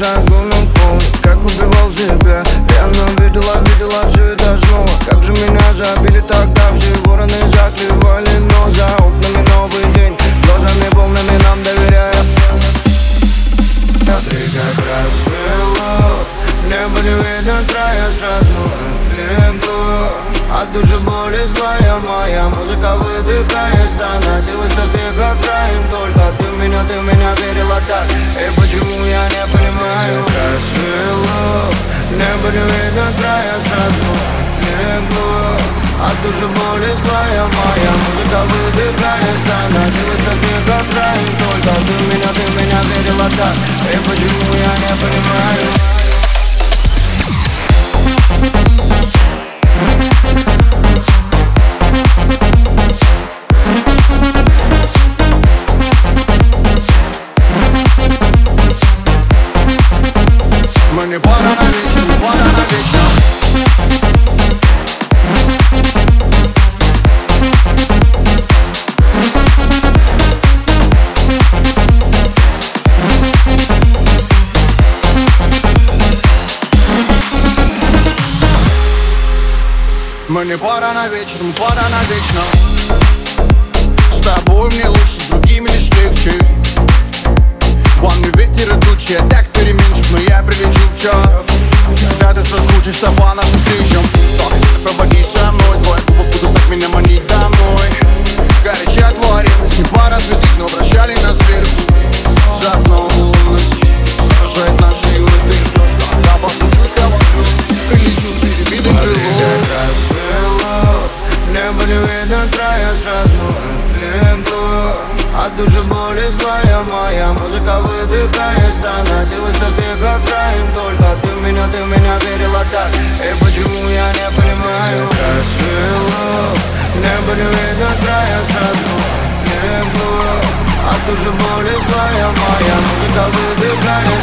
жажду на пол Как убивал себя. Реально видела, видела все это снова. Как же меня забили тогда Все вороны заклевали Но за окнами новый день Глазами полными нам доверяя Смотри, как рассвело. Небо не видно края Сразу. Отлегло От души боли злая моя. Музыка выдыхает Становилась до всех окраин Только ты меня, ты меня верила так Не видно края Сразу отлегло От души боли злая моя Музыка выдыхает Становилась до всех окраин Только. Ты меня, ты меня верила так И почему я не понимаю Мы не пара на вечер, мы пара на вечно. С тобой мне лучше, с другими лишь легче. Вон мне ветер идучий, так Души боли злая моя Музыка выдыхает, становилась до всех окраин Только ты в меня, ты в меня верила так. И почему я не понимаю Рассвело Небо не видно края, сразу отлегло От души боли злая моя Музыка выдыхает,